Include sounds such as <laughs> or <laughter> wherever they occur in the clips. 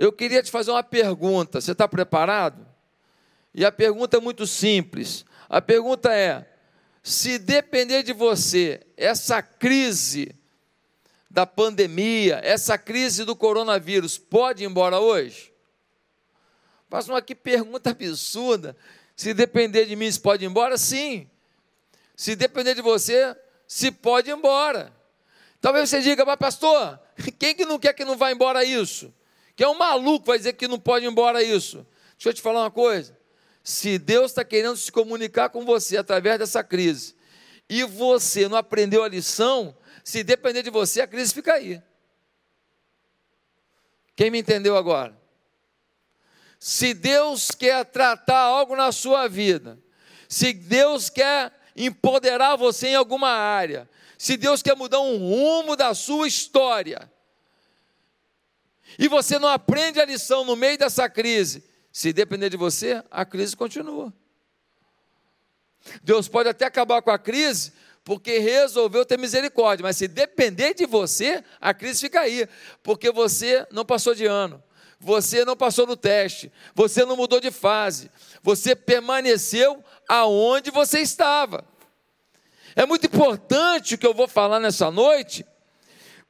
eu queria te fazer uma pergunta. Você está preparado? E a pergunta é muito simples. A pergunta é: se depender de você, essa crise da pandemia, essa crise do coronavírus, pode ir embora hoje? Faça uma que pergunta absurda. Se depender de mim, se pode ir embora? Sim. Se depender de você, se pode ir embora. Talvez você diga, mas pastor, <laughs> quem que não quer que não vá embora isso? Que é um maluco vai dizer que não pode ir embora isso. Deixa eu te falar uma coisa. Se Deus está querendo se comunicar com você através dessa crise, e você não aprendeu a lição, se depender de você, a crise fica aí. Quem me entendeu agora? Se Deus quer tratar algo na sua vida, se Deus quer empoderar você em alguma área, se Deus quer mudar um rumo da sua história, e você não aprende a lição no meio dessa crise, se depender de você, a crise continua. Deus pode até acabar com a crise, porque resolveu ter misericórdia, mas se depender de você, a crise fica aí, porque você não passou de ano, você não passou no teste, você não mudou de fase, você permaneceu aonde você estava. É muito importante o que eu vou falar nessa noite,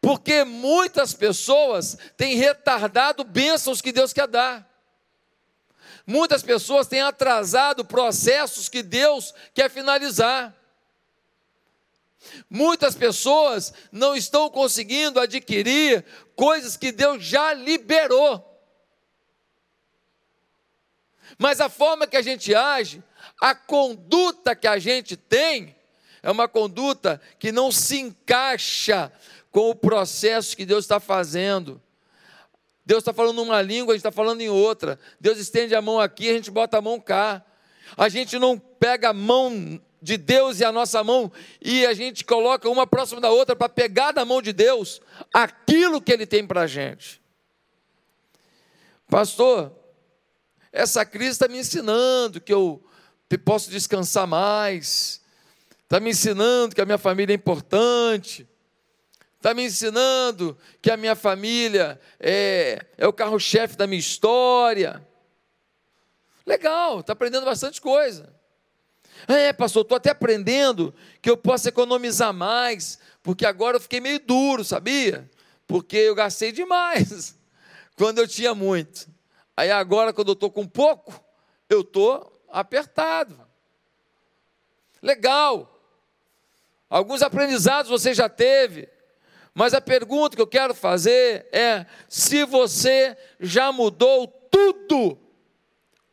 porque muitas pessoas têm retardado bênçãos que Deus quer dar. Muitas pessoas têm atrasado processos que Deus quer finalizar. Muitas pessoas não estão conseguindo adquirir coisas que Deus já liberou. Mas a forma que a gente age, a conduta que a gente tem, é uma conduta que não se encaixa com o processo que Deus está fazendo. Deus está falando uma língua, a gente está falando em outra. Deus estende a mão aqui, a gente bota a mão cá. A gente não pega a mão de Deus e a nossa mão e a gente coloca uma próxima da outra para pegar da mão de Deus aquilo que Ele tem para a gente. Pastor, essa crise está me ensinando que eu posso descansar mais, está me ensinando que a minha família é importante, está me ensinando que a minha família é, é o carro-chefe da minha história. Legal, está aprendendo bastante coisa. É, pastor, estou até aprendendo que eu posso economizar mais, porque agora eu fiquei meio duro, sabia? Porque eu gastei demais <laughs> quando eu tinha muito. Aí agora, quando eu estou com pouco, eu estou apertado. Legal. Alguns aprendizados você já teve. Mas a pergunta que eu quero fazer é: se você já mudou tudo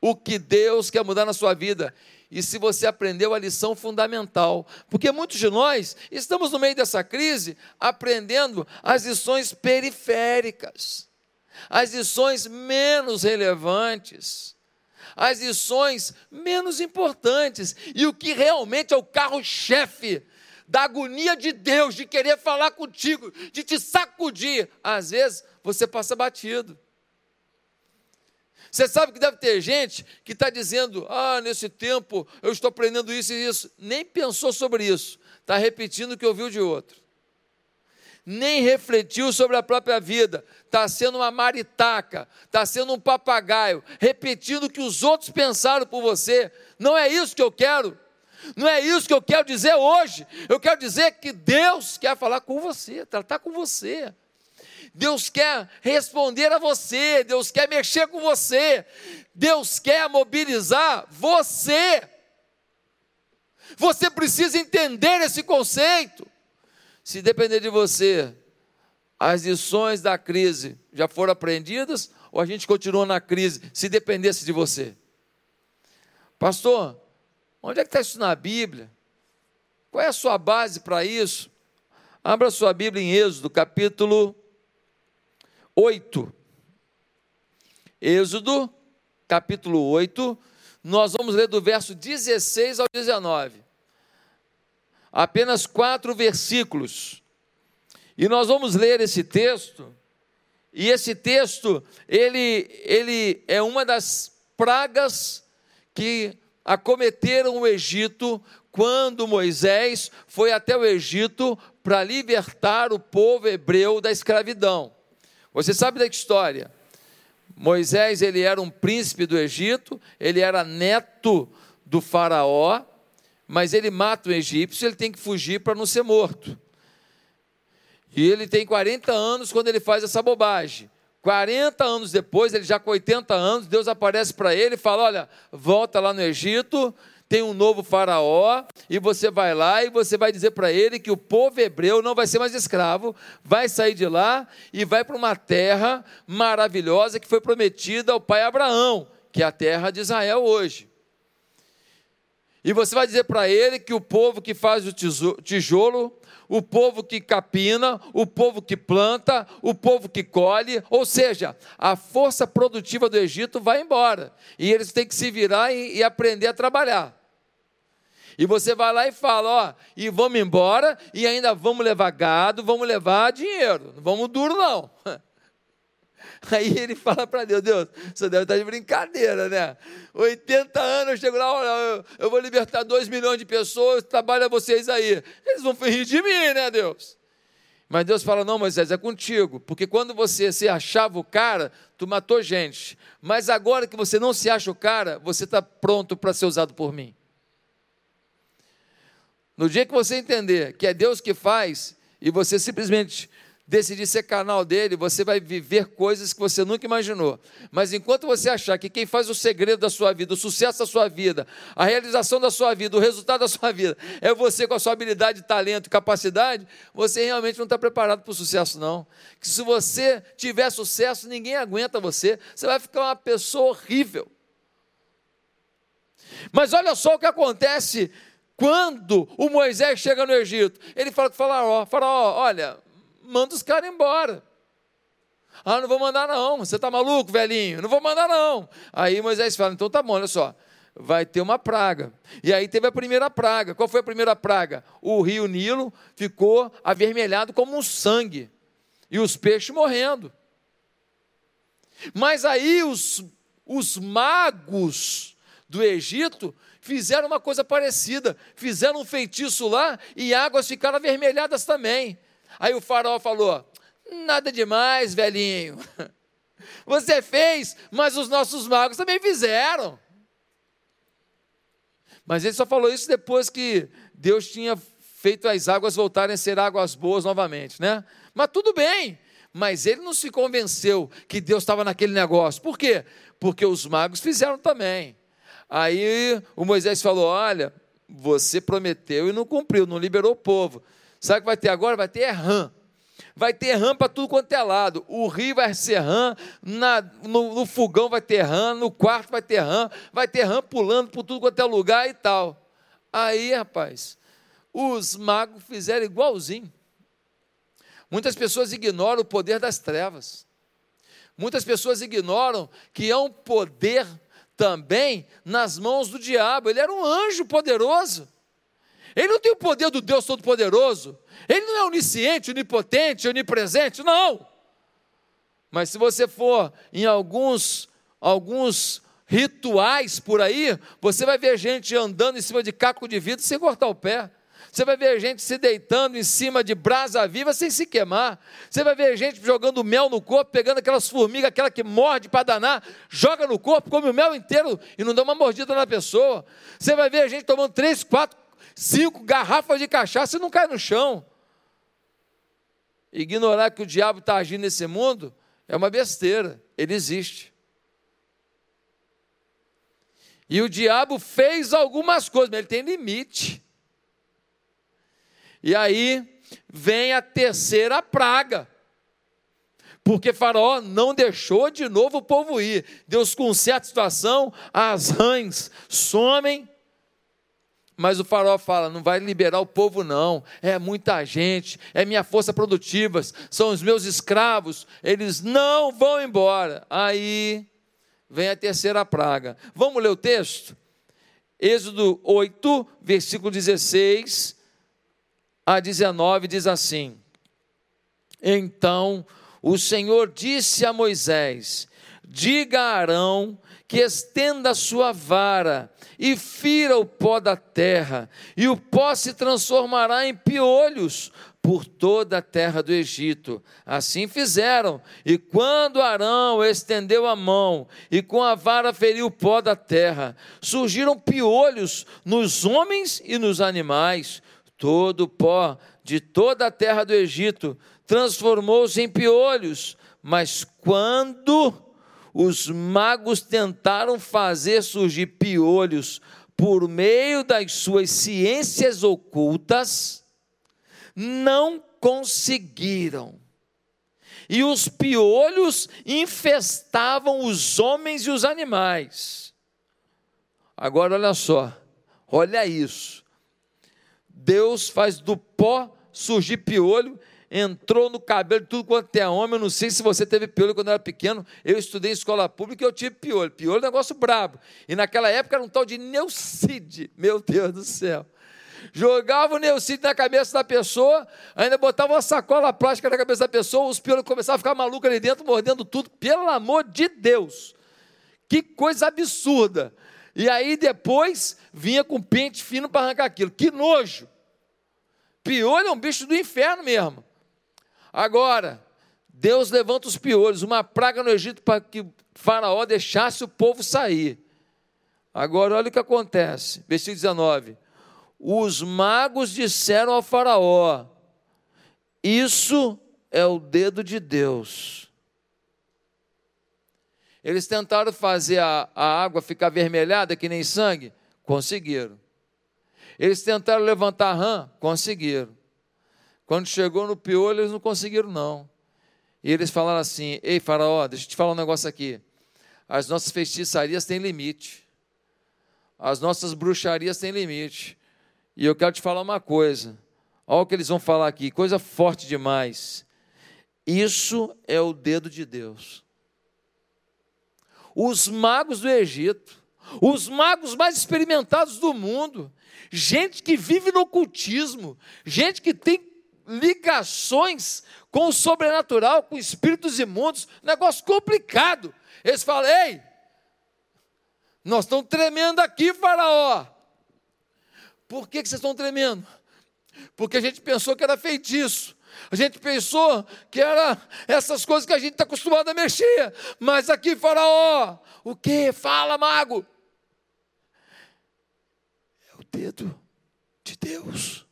o que Deus quer mudar na sua vida, e se você aprendeu a lição fundamental, porque muitos de nós estamos no meio dessa crise aprendendo as lições periféricas as lições menos relevantes, as lições menos importantes, e o que realmente é o carro-chefe da agonia de Deus, de querer falar contigo, de te sacudir, às vezes você passa batido. Você sabe que deve ter gente que está dizendo: ah, nesse tempo eu estou aprendendo isso e isso, nem pensou sobre isso, está repetindo o que ouviu de outro. Nem refletiu sobre a própria vida, está sendo uma maritaca, está sendo um papagaio, repetindo o que os outros pensaram por você. Não é isso que eu quero. Não é isso que eu quero dizer hoje. Eu quero dizer que Deus quer falar com você, tratar com você. Deus quer responder a você, Deus quer mexer com você, Deus quer mobilizar você. Você precisa entender esse conceito. Se depender de você, as lições da crise já foram aprendidas ou a gente continua na crise se dependesse de você? Pastor, onde é que está isso na Bíblia? Qual é a sua base para isso? Abra sua Bíblia em Êxodo, capítulo 8. Êxodo, capítulo 8. Nós vamos ler do verso 16 ao 19 apenas quatro versículos. E nós vamos ler esse texto, e esse texto, ele, ele é uma das pragas que acometeram o Egito quando Moisés foi até o Egito para libertar o povo hebreu da escravidão. Você sabe da história? Moisés, ele era um príncipe do Egito, ele era neto do faraó, mas ele mata o egípcio, ele tem que fugir para não ser morto. E ele tem 40 anos quando ele faz essa bobagem. 40 anos depois, ele já com 80 anos, Deus aparece para ele e fala: Olha, volta lá no Egito, tem um novo faraó, e você vai lá e você vai dizer para ele que o povo hebreu não vai ser mais escravo, vai sair de lá e vai para uma terra maravilhosa que foi prometida ao pai Abraão, que é a terra de Israel hoje. E você vai dizer para ele que o povo que faz o tijolo, o povo que capina, o povo que planta, o povo que colhe, ou seja, a força produtiva do Egito vai embora. E eles têm que se virar e, e aprender a trabalhar. E você vai lá e fala, ó, e vamos embora, e ainda vamos levar gado, vamos levar dinheiro, não vamos duro não. <laughs> <laughs> Aí ele fala para Deus, Deus, você deve estar de brincadeira, né? 80 anos, eu chego lá, olha, eu, eu vou libertar 2 milhões de pessoas, trabalha vocês aí. Eles vão rir de mim, né, Deus? Mas Deus fala: não, Moisés, é contigo, porque quando você se achava o cara, tu matou gente. Mas agora que você não se acha o cara, você está pronto para ser usado por mim. No dia que você entender que é Deus que faz e você simplesmente decidir ser canal dele, você vai viver coisas que você nunca imaginou. Mas enquanto você achar que quem faz o segredo da sua vida, o sucesso da sua vida, a realização da sua vida, o resultado da sua vida, é você com a sua habilidade, talento capacidade, você realmente não está preparado para o sucesso, não. Que se você tiver sucesso, ninguém aguenta você, você vai ficar uma pessoa horrível. Mas olha só o que acontece quando o Moisés chega no Egito, ele fala com o faraó, faraó, olha, manda os caras embora. Ah, não vou mandar não, você está maluco, velhinho? Não vou mandar não. Aí Moisés fala, então tá bom, olha só, vai ter uma praga. E aí teve a primeira praga. Qual foi a primeira praga? O rio Nilo ficou avermelhado como um sangue. E os peixes morrendo. Mas aí os, os magos do Egito fizeram uma coisa parecida, fizeram um feitiço lá e águas ficaram avermelhadas também. Aí o faraó falou: Nada demais, velhinho. <laughs> Você fez, mas os nossos magos também fizeram. Mas ele só falou isso depois que Deus tinha feito as águas voltarem a ser águas boas novamente, né? Mas tudo bem. Mas ele não se convenceu que Deus estava naquele negócio. Por quê? Porque os magos fizeram também. Aí o Moisés falou: Olha, você prometeu e não cumpriu, não liberou o povo. Sabe o que vai ter agora? Vai ter rã. Vai ter rã para tudo quanto é lado. O rio vai ser rã, na, no, no, fogão vai ter rã, no quarto vai ter rã, vai ter rã pulando por tudo quanto é lugar e tal. Aí, rapaz, os magos fizeram igualzinho. Muitas pessoas ignoram o poder das trevas. Muitas pessoas ignoram que é um poder também nas mãos do diabo. Ele era um anjo poderoso. Ele não tem o poder do Deus Todo-Poderoso. Ele não é onisciente, onipotente, onipresente, não. Mas se você for em alguns, alguns rituais por aí, você vai ver gente andando em cima de caco de vidro sem cortar o pé. Você vai ver gente se deitando em cima de brasa viva sem se queimar. Você vai ver gente jogando mel no corpo, pegando aquelas formigas, aquela que morde para danar, joga no corpo, come o mel inteiro e não dá uma mordida na pessoa. Você vai ver gente tomando três, quatro, cinco garrafas de cachaça e não cai no chão. Ignorar que o diabo está agindo nesse mundo é uma besteira. Ele existe. E o diabo fez algumas coisas, mas ele tem limite. E aí vem a terceira praga. Porque Faraó não deixou de novo o povo ir. Deus, com certa situação, as rãs somem. Mas o faraó fala: não vai liberar o povo, não. É muita gente, é minha força produtiva, são os meus escravos, eles não vão embora. Aí vem a terceira praga. Vamos ler o texto? Êxodo 8, versículo 16 a 19 diz assim: Então o Senhor disse a Moisés: Diga a Arão que estenda a sua vara e fira o pó da terra, e o pó se transformará em piolhos, por toda a terra do Egito. Assim fizeram. E quando Arão estendeu a mão e com a vara feriu o pó da terra, surgiram piolhos nos homens e nos animais. Todo o pó de toda a terra do Egito transformou-se em piolhos. Mas quando os magos tentaram fazer surgir piolhos por meio das suas ciências ocultas, não conseguiram. E os piolhos infestavam os homens e os animais. Agora olha só, olha isso. Deus faz do pó surgir piolho, entrou no cabelo tudo quanto é homem. Eu não sei se você teve piolho quando era pequeno. Eu estudei em escola pública e eu tive piolho. Piolho é um negócio brabo. E naquela época era um tal de Neucide. <laughs> Meu Deus do céu jogava o neucídio na cabeça da pessoa, ainda botava uma sacola plástica na cabeça da pessoa, os piolhos começavam a ficar malucos ali dentro, mordendo tudo, pelo amor de Deus. Que coisa absurda. E aí depois vinha com pente fino para arrancar aquilo. Que nojo. Piolho é um bicho do inferno mesmo. Agora, Deus levanta os piolhos, uma praga no Egito para que Faraó deixasse o povo sair. Agora, olha o que acontece. Versículo 19 os magos disseram ao Faraó: Isso é o dedo de Deus. Eles tentaram fazer a, a água ficar vermelhada, que nem sangue, conseguiram. Eles tentaram levantar rã, conseguiram. Quando chegou no piolho, eles não conseguiram, não. E eles falaram assim: Ei, Faraó, deixa eu te falar um negócio aqui. As nossas feitiçarias têm limite. As nossas bruxarias têm limite. E eu quero te falar uma coisa. Olha o que eles vão falar aqui, coisa forte demais. Isso é o dedo de Deus. Os magos do Egito, os magos mais experimentados do mundo, gente que vive no ocultismo, gente que tem ligações com o sobrenatural, com espíritos imundos, negócio complicado. Eles falam: ei, nós estamos tremendo aqui, Faraó. Por que, que vocês estão tremendo? Porque a gente pensou que era feitiço. A gente pensou que era essas coisas que a gente está acostumado a mexer. Mas aqui, Faraó, o que? Fala, mago. É o dedo de Deus.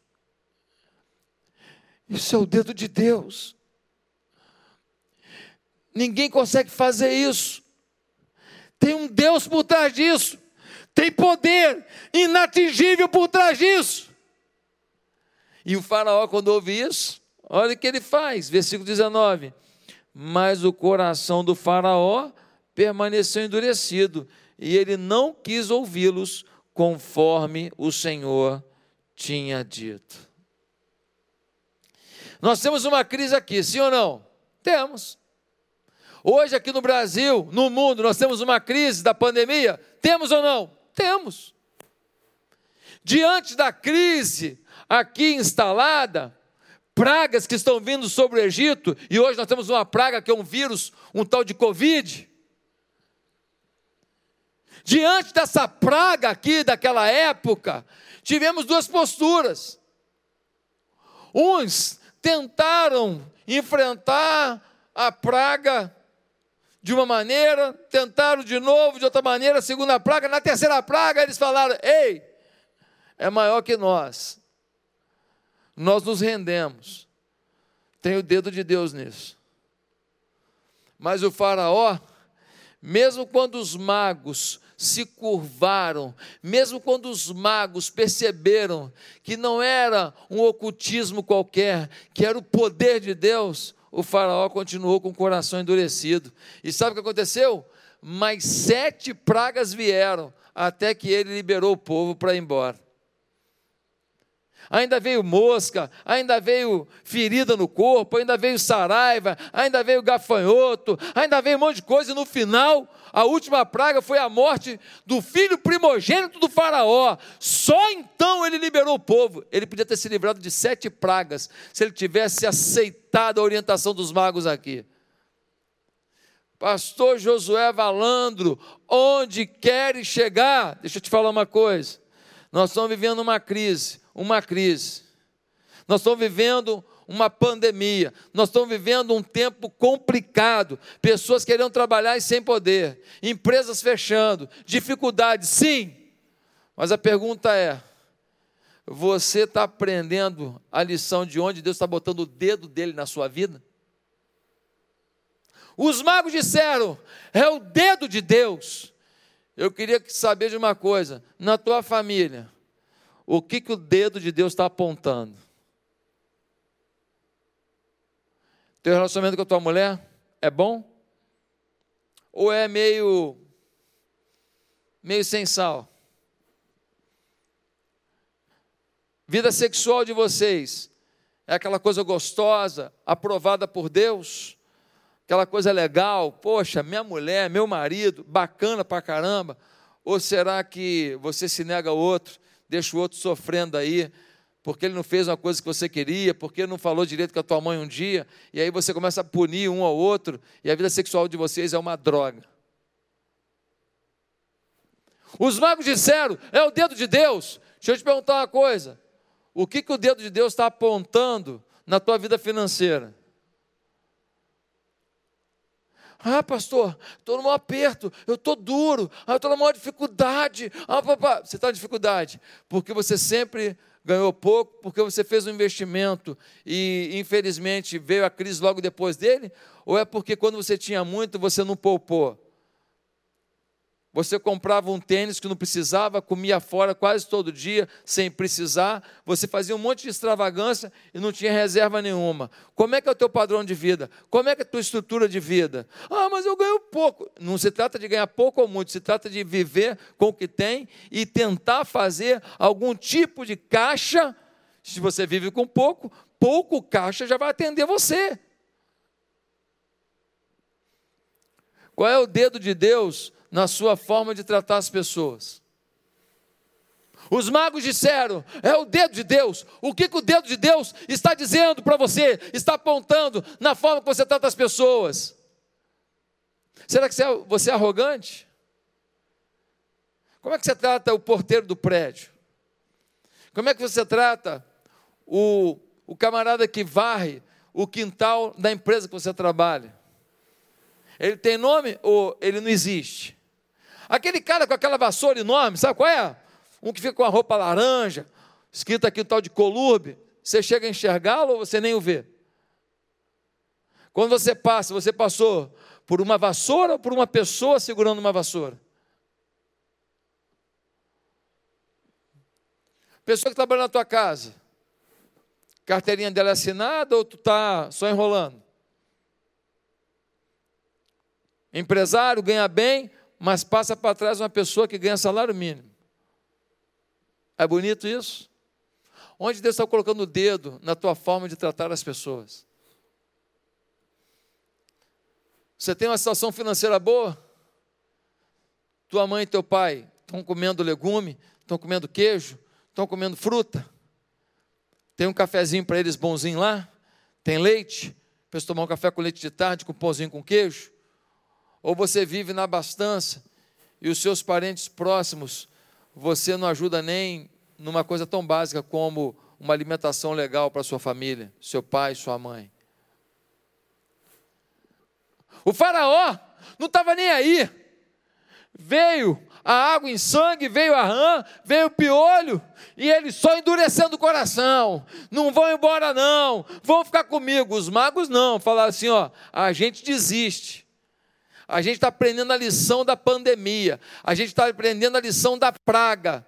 Isso é o dedo de Deus. Ninguém consegue fazer isso. Tem um Deus por trás disso tem poder inatingível por trás disso. E o faraó, quando ouve isso, olha o que ele faz, versículo 19: Mas o coração do faraó permaneceu endurecido, e ele não quis ouvi-los, conforme o Senhor tinha dito. Nós temos uma crise aqui, sim ou não? Temos. Hoje, aqui no Brasil, no mundo, nós temos uma crise da pandemia? Temos ou não? Temos. Diante da crise aqui instalada, pragas que estão vindo sobre o Egito, e hoje nós temos uma praga que é um vírus, um tal de Covid. Diante dessa praga aqui daquela época, tivemos duas posturas. Uns tentaram enfrentar a praga de uma maneira, tentaram de novo de outra maneira, segunda praga, na terceira praga eles falaram: "Ei, é maior que nós. Nós nos rendemos. Tem o dedo de Deus nisso." Mas o faraó, mesmo quando os magos se curvaram, mesmo quando os magos perceberam que não era um ocultismo qualquer, que era o poder de Deus, o faraó continuou com o coração endurecido. E sabe o que aconteceu? Mais sete pragas vieram, até que ele liberou o povo para ir embora. Ainda veio mosca, ainda veio ferida no corpo, ainda veio saraiva, ainda veio gafanhoto, ainda veio um monte de coisa, e no final a última praga foi a morte do filho primogênito do Faraó. Só então ele liberou o povo. Ele podia ter se livrado de sete pragas se ele tivesse aceitado a orientação dos magos aqui. Pastor Josué Valandro, onde quer chegar? Deixa eu te falar uma coisa. Nós estamos vivendo uma crise, uma crise. Nós estamos vivendo uma pandemia, nós estamos vivendo um tempo complicado, pessoas querendo trabalhar e sem poder, empresas fechando, dificuldades, sim, mas a pergunta é: você está aprendendo a lição de onde Deus está botando o dedo dele na sua vida? Os magos disseram: é o dedo de Deus. Eu queria saber de uma coisa: na tua família, o que, que o dedo de Deus está apontando? Teu relacionamento com a tua mulher é bom? Ou é meio meio sem sal? Vida sexual de vocês é aquela coisa gostosa, aprovada por Deus? Aquela coisa legal, poxa, minha mulher, meu marido, bacana pra caramba? Ou será que você se nega ao outro, deixa o outro sofrendo aí, porque ele não fez uma coisa que você queria, porque ele não falou direito com a tua mãe um dia, e aí você começa a punir um ao outro, e a vida sexual de vocês é uma droga. Os magos disseram: é o dedo de Deus. Deixa eu te perguntar uma coisa: o que, que o dedo de Deus está apontando na tua vida financeira? Ah, pastor, estou num aperto, eu estou duro, ah, estou na maior dificuldade. Ah, papá, você está em dificuldade, porque você sempre ganhou pouco porque você fez um investimento e, infelizmente, veio a crise logo depois dele? Ou é porque quando você tinha muito, você não poupou? Você comprava um tênis que não precisava, comia fora quase todo dia, sem precisar. Você fazia um monte de extravagância e não tinha reserva nenhuma. Como é que é o teu padrão de vida? Como é que é a tua estrutura de vida? Ah, mas eu ganho pouco. Não se trata de ganhar pouco ou muito, se trata de viver com o que tem e tentar fazer algum tipo de caixa. Se você vive com pouco, pouco caixa já vai atender você. Qual é o dedo de Deus na sua forma de tratar as pessoas. Os magos disseram: é o dedo de Deus. O que, que o dedo de Deus está dizendo para você? Está apontando na forma que você trata as pessoas. Será que você é, é arrogante? Como é que você trata o porteiro do prédio? Como é que você trata o, o camarada que varre o quintal da empresa que você trabalha? Ele tem nome ou ele não existe? Aquele cara com aquela vassoura enorme, sabe qual é? Um que fica com a roupa laranja, escrito aqui o tal de colurbe. Você chega a enxergá-lo ou você nem o vê? Quando você passa, você passou por uma vassoura ou por uma pessoa segurando uma vassoura? Pessoa que trabalha na tua casa, carteirinha dela é assinada ou tu está só enrolando? Empresário, ganha bem, mas passa para trás uma pessoa que ganha salário mínimo. É bonito isso? Onde Deus está colocando o dedo na tua forma de tratar as pessoas? Você tem uma situação financeira boa? Tua mãe e teu pai estão comendo legume, estão comendo queijo, estão comendo fruta. Tem um cafezinho para eles bonzinho lá? Tem leite? Para tomar um café com leite de tarde, com pãozinho com queijo? Ou você vive na abastança e os seus parentes próximos, você não ajuda nem numa coisa tão básica como uma alimentação legal para sua família, seu pai, sua mãe. O faraó não estava nem aí. Veio a água em sangue, veio a rã, veio o piolho, e ele só endurecendo o coração. Não vão embora, não, vão ficar comigo. Os magos não, falaram assim: ó, a gente desiste. A gente está aprendendo a lição da pandemia, a gente está aprendendo a lição da praga,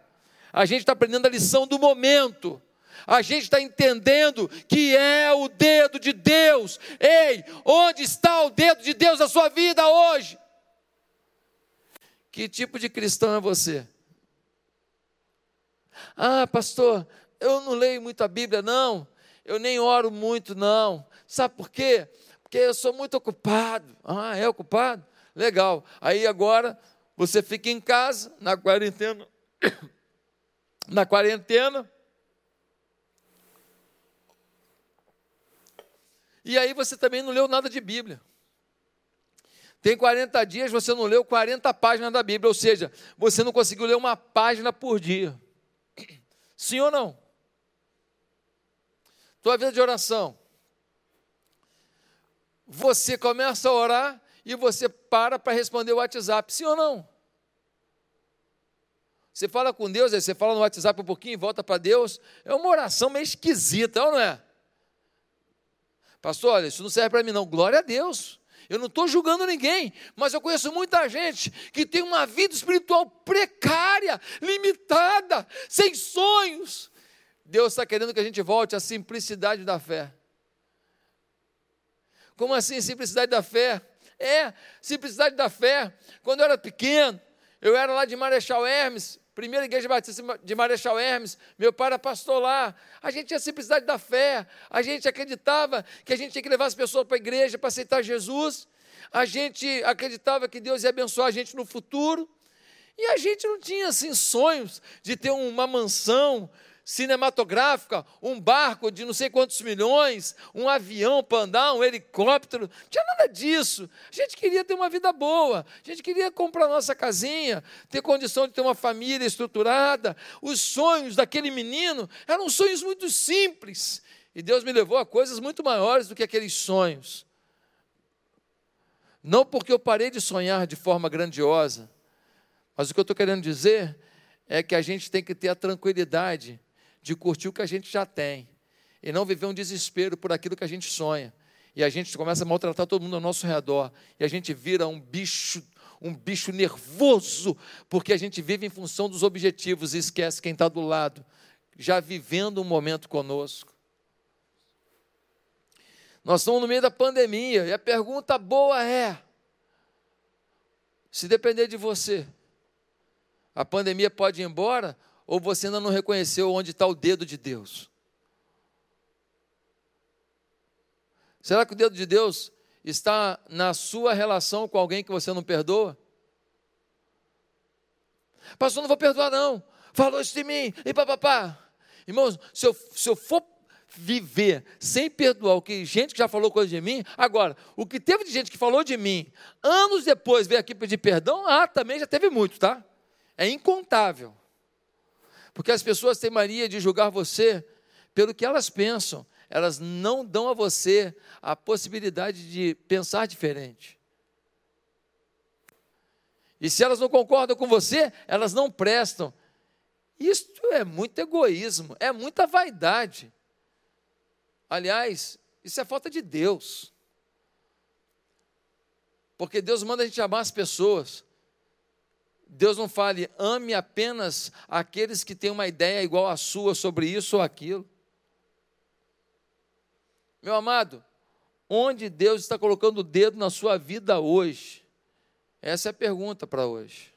a gente está aprendendo a lição do momento, a gente está entendendo que é o dedo de Deus. Ei, onde está o dedo de Deus na sua vida hoje? Que tipo de cristão é você? Ah, pastor, eu não leio muito a Bíblia, não. Eu nem oro muito, não. Sabe por quê? Porque eu sou muito ocupado. Ah, é ocupado? Legal. Aí agora você fica em casa, na quarentena. <coughs> Na quarentena. E aí você também não leu nada de Bíblia. Tem 40 dias, você não leu 40 páginas da Bíblia, ou seja, você não conseguiu ler uma página por dia. <coughs> Sim ou não? Tua vida de oração você começa a orar e você para para responder o WhatsApp, sim ou não? Você fala com Deus, aí você fala no WhatsApp um pouquinho volta para Deus, é uma oração meio esquisita, ou não é? Pastor, olha, isso não serve para mim, não. Glória a Deus. Eu não estou julgando ninguém, mas eu conheço muita gente que tem uma vida espiritual precária, limitada, sem sonhos. Deus está querendo que a gente volte à simplicidade da fé. Como assim, simplicidade da fé? É, simplicidade da fé. Quando eu era pequeno, eu era lá de Marechal Hermes, primeira igreja batista de Marechal Hermes, meu pai era pastor lá. A gente tinha simplicidade da fé, a gente acreditava que a gente tinha que levar as pessoas para a igreja para aceitar Jesus, a gente acreditava que Deus ia abençoar a gente no futuro, e a gente não tinha assim sonhos de ter uma mansão, cinematográfica, um barco de não sei quantos milhões, um avião para andar, um helicóptero, não tinha nada disso. A gente queria ter uma vida boa, a gente queria comprar nossa casinha, ter condição de ter uma família estruturada. Os sonhos daquele menino eram sonhos muito simples. E Deus me levou a coisas muito maiores do que aqueles sonhos. Não porque eu parei de sonhar de forma grandiosa, mas o que eu estou querendo dizer é que a gente tem que ter a tranquilidade de curtir o que a gente já tem e não viver um desespero por aquilo que a gente sonha. E a gente começa a maltratar todo mundo ao nosso redor e a gente vira um bicho, um bicho nervoso, porque a gente vive em função dos objetivos e esquece quem está do lado, já vivendo um momento conosco. Nós estamos no meio da pandemia e a pergunta boa é: se depender de você, a pandemia pode ir embora ou você ainda não reconheceu onde está o dedo de Deus? Será que o dedo de Deus está na sua relação com alguém que você não perdoa? Pastor, não vou perdoar, não. Falou isso de mim, e papapá. Irmãos, se eu, se eu for viver sem perdoar o que gente que já falou coisa de mim, agora, o que teve de gente que falou de mim, anos depois veio aqui pedir perdão, ah, também já teve muito, tá? É incontável. Porque as pessoas têm mania de julgar você pelo que elas pensam. Elas não dão a você a possibilidade de pensar diferente. E se elas não concordam com você, elas não prestam. Isto é muito egoísmo, é muita vaidade. Aliás, isso é falta de Deus. Porque Deus manda a gente amar as pessoas. Deus não fale, ame apenas aqueles que têm uma ideia igual à sua sobre isso ou aquilo. Meu amado, onde Deus está colocando o dedo na sua vida hoje? Essa é a pergunta para hoje.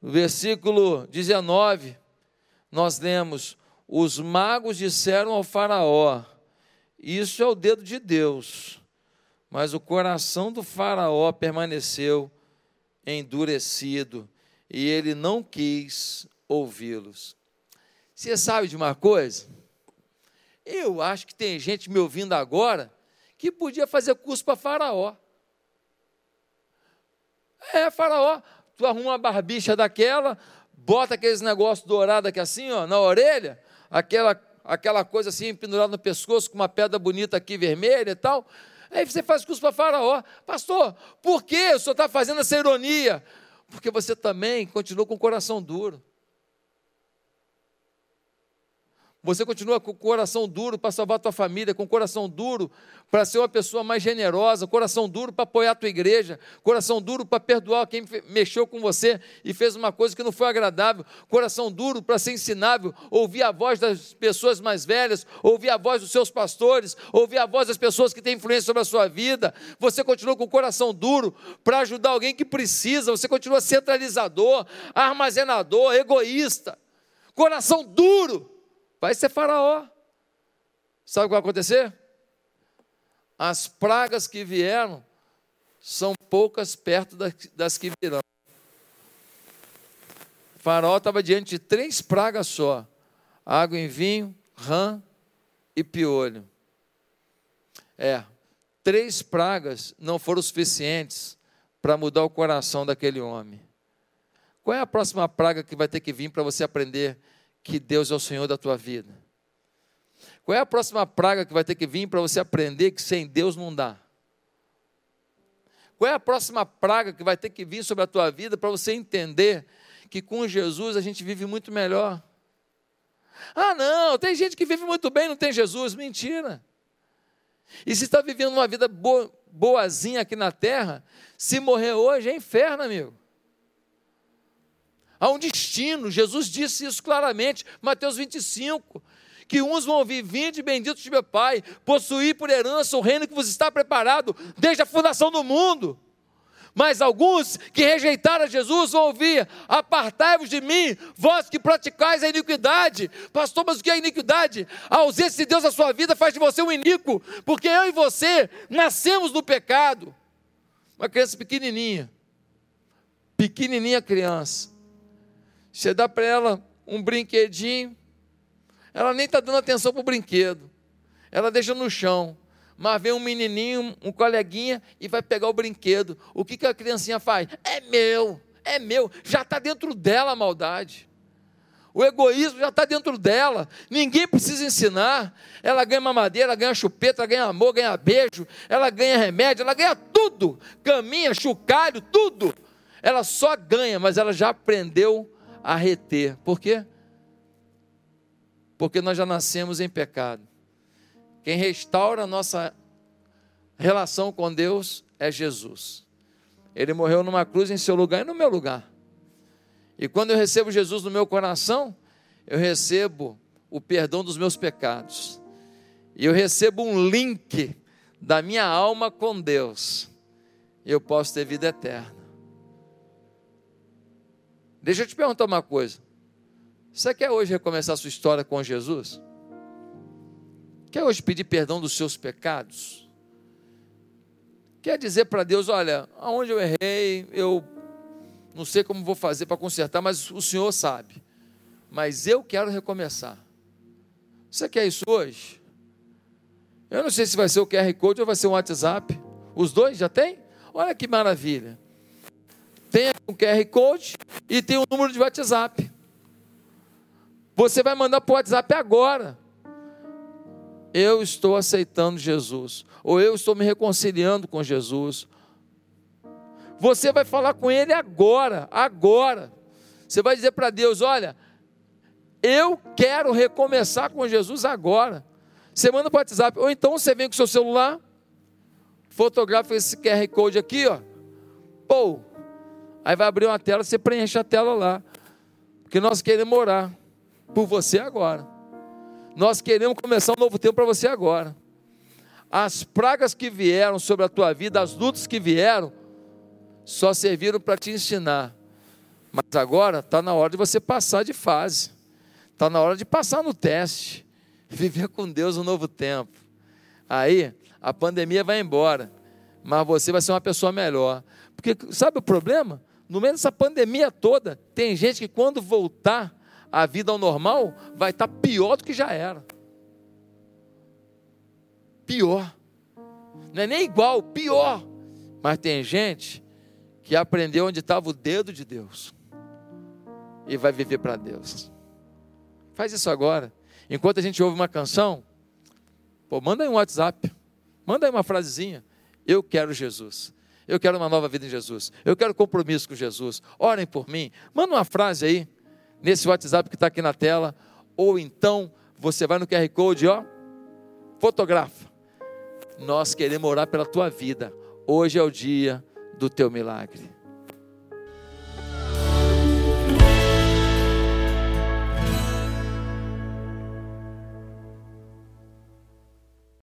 No versículo 19, nós lemos: Os magos disseram ao Faraó: Isso é o dedo de Deus. Mas o coração do Faraó permaneceu endurecido e ele não quis ouvi-los. Você sabe de uma coisa? Eu acho que tem gente me ouvindo agora que podia fazer curso para Faraó. É, Faraó, tu arruma uma barbicha daquela, bota aqueles negócios dourados aqui assim, ó, na orelha, aquela, aquela coisa assim pendurada no pescoço com uma pedra bonita aqui vermelha e tal. Aí você faz curso para Faraó. Pastor, por que o senhor está fazendo essa ironia? Porque você também continuou com o coração duro. Você continua com o coração duro para salvar a tua família, com o coração duro para ser uma pessoa mais generosa, coração duro para apoiar a tua igreja, coração duro para perdoar quem mexeu com você e fez uma coisa que não foi agradável, coração duro para ser ensinável, ouvir a voz das pessoas mais velhas, ouvir a voz dos seus pastores, ouvir a voz das pessoas que têm influência sobre a sua vida. Você continua com o coração duro para ajudar alguém que precisa, você continua centralizador, armazenador, egoísta. Coração duro vai ser Faraó. Sabe o que vai acontecer? As pragas que vieram são poucas perto das que virão. Faraó estava diante de três pragas só: água em vinho, rã e piolho. É, três pragas não foram suficientes para mudar o coração daquele homem. Qual é a próxima praga que vai ter que vir para você aprender que Deus é o Senhor da tua vida. Qual é a próxima praga que vai ter que vir para você aprender que sem Deus não dá? Qual é a próxima praga que vai ter que vir sobre a tua vida para você entender que com Jesus a gente vive muito melhor? Ah, não, tem gente que vive muito bem, não tem Jesus. Mentira. E se está vivendo uma vida boa, boazinha aqui na terra, se morrer hoje é inferno, amigo. Há um destino, Jesus disse isso claramente, Mateus 25, que uns vão ouvir, vinde bendito de meu Pai, possuir por herança o reino que vos está preparado desde a fundação do mundo. Mas alguns que rejeitaram Jesus vão ouvir: Apartai-vos de mim, vós que praticais a iniquidade. Pastor, mas o que é iniquidade? A ausência de Deus na sua vida faz de você um iníquo, porque eu e você nascemos no pecado. Uma criança pequenininha, pequenininha criança. Você dá para ela um brinquedinho, ela nem está dando atenção para o brinquedo, ela deixa no chão mas vem um menininho, um coleguinha e vai pegar o brinquedo. O que, que a criancinha faz? É meu, é meu. Já está dentro dela a maldade. O egoísmo já está dentro dela. Ninguém precisa ensinar. Ela ganha mamadeira, ganha chupeta, ganha amor, ganha beijo, ela ganha remédio, ela ganha tudo. Caminha, chocalho, tudo. Ela só ganha, mas ela já aprendeu a reter. Por quê? Porque nós já nascemos em pecado. Quem restaura a nossa relação com Deus é Jesus. Ele morreu numa cruz em seu lugar e no meu lugar. E quando eu recebo Jesus no meu coração, eu recebo o perdão dos meus pecados. E eu recebo um link da minha alma com Deus. Eu posso ter vida eterna. Deixa eu te perguntar uma coisa. Você quer hoje recomeçar sua história com Jesus? Quer hoje pedir perdão dos seus pecados? Quer dizer para Deus: olha, aonde eu errei, eu não sei como vou fazer para consertar, mas o Senhor sabe. Mas eu quero recomeçar. Você quer isso hoje? Eu não sei se vai ser o QR Code ou vai ser o WhatsApp. Os dois já tem? Olha que maravilha. O QR Code e tem o número de WhatsApp. Você vai mandar para o WhatsApp agora eu estou aceitando Jesus, ou eu estou me reconciliando com Jesus. Você vai falar com Ele agora, agora. Você vai dizer para Deus: Olha, eu quero recomeçar com Jesus agora. Você manda para o WhatsApp, ou então você vem com o seu celular, fotografa esse QR Code aqui, ó. Pô, aí vai abrir uma tela, você preenche a tela lá. Porque nós queremos orar por você agora. Nós queremos começar um novo tempo para você agora. As pragas que vieram sobre a tua vida, as lutas que vieram, só serviram para te ensinar. Mas agora está na hora de você passar de fase. Está na hora de passar no teste. <laughs> Viver com Deus um novo tempo. Aí a pandemia vai embora. Mas você vai ser uma pessoa melhor. Porque sabe o problema? No meio dessa pandemia toda, tem gente que quando voltar a vida ao normal vai estar pior do que já era. Pior. Não é nem igual, pior. Mas tem gente que aprendeu onde estava o dedo de Deus e vai viver para Deus. Faz isso agora. Enquanto a gente ouve uma canção, pô, manda aí um WhatsApp, manda aí uma frasezinha. Eu quero Jesus. Eu quero uma nova vida em Jesus. Eu quero compromisso com Jesus. Orem por mim. Manda uma frase aí nesse WhatsApp que está aqui na tela, ou então você vai no QR Code, ó, fotografa. Nós queremos orar pela tua vida. Hoje é o dia do teu milagre.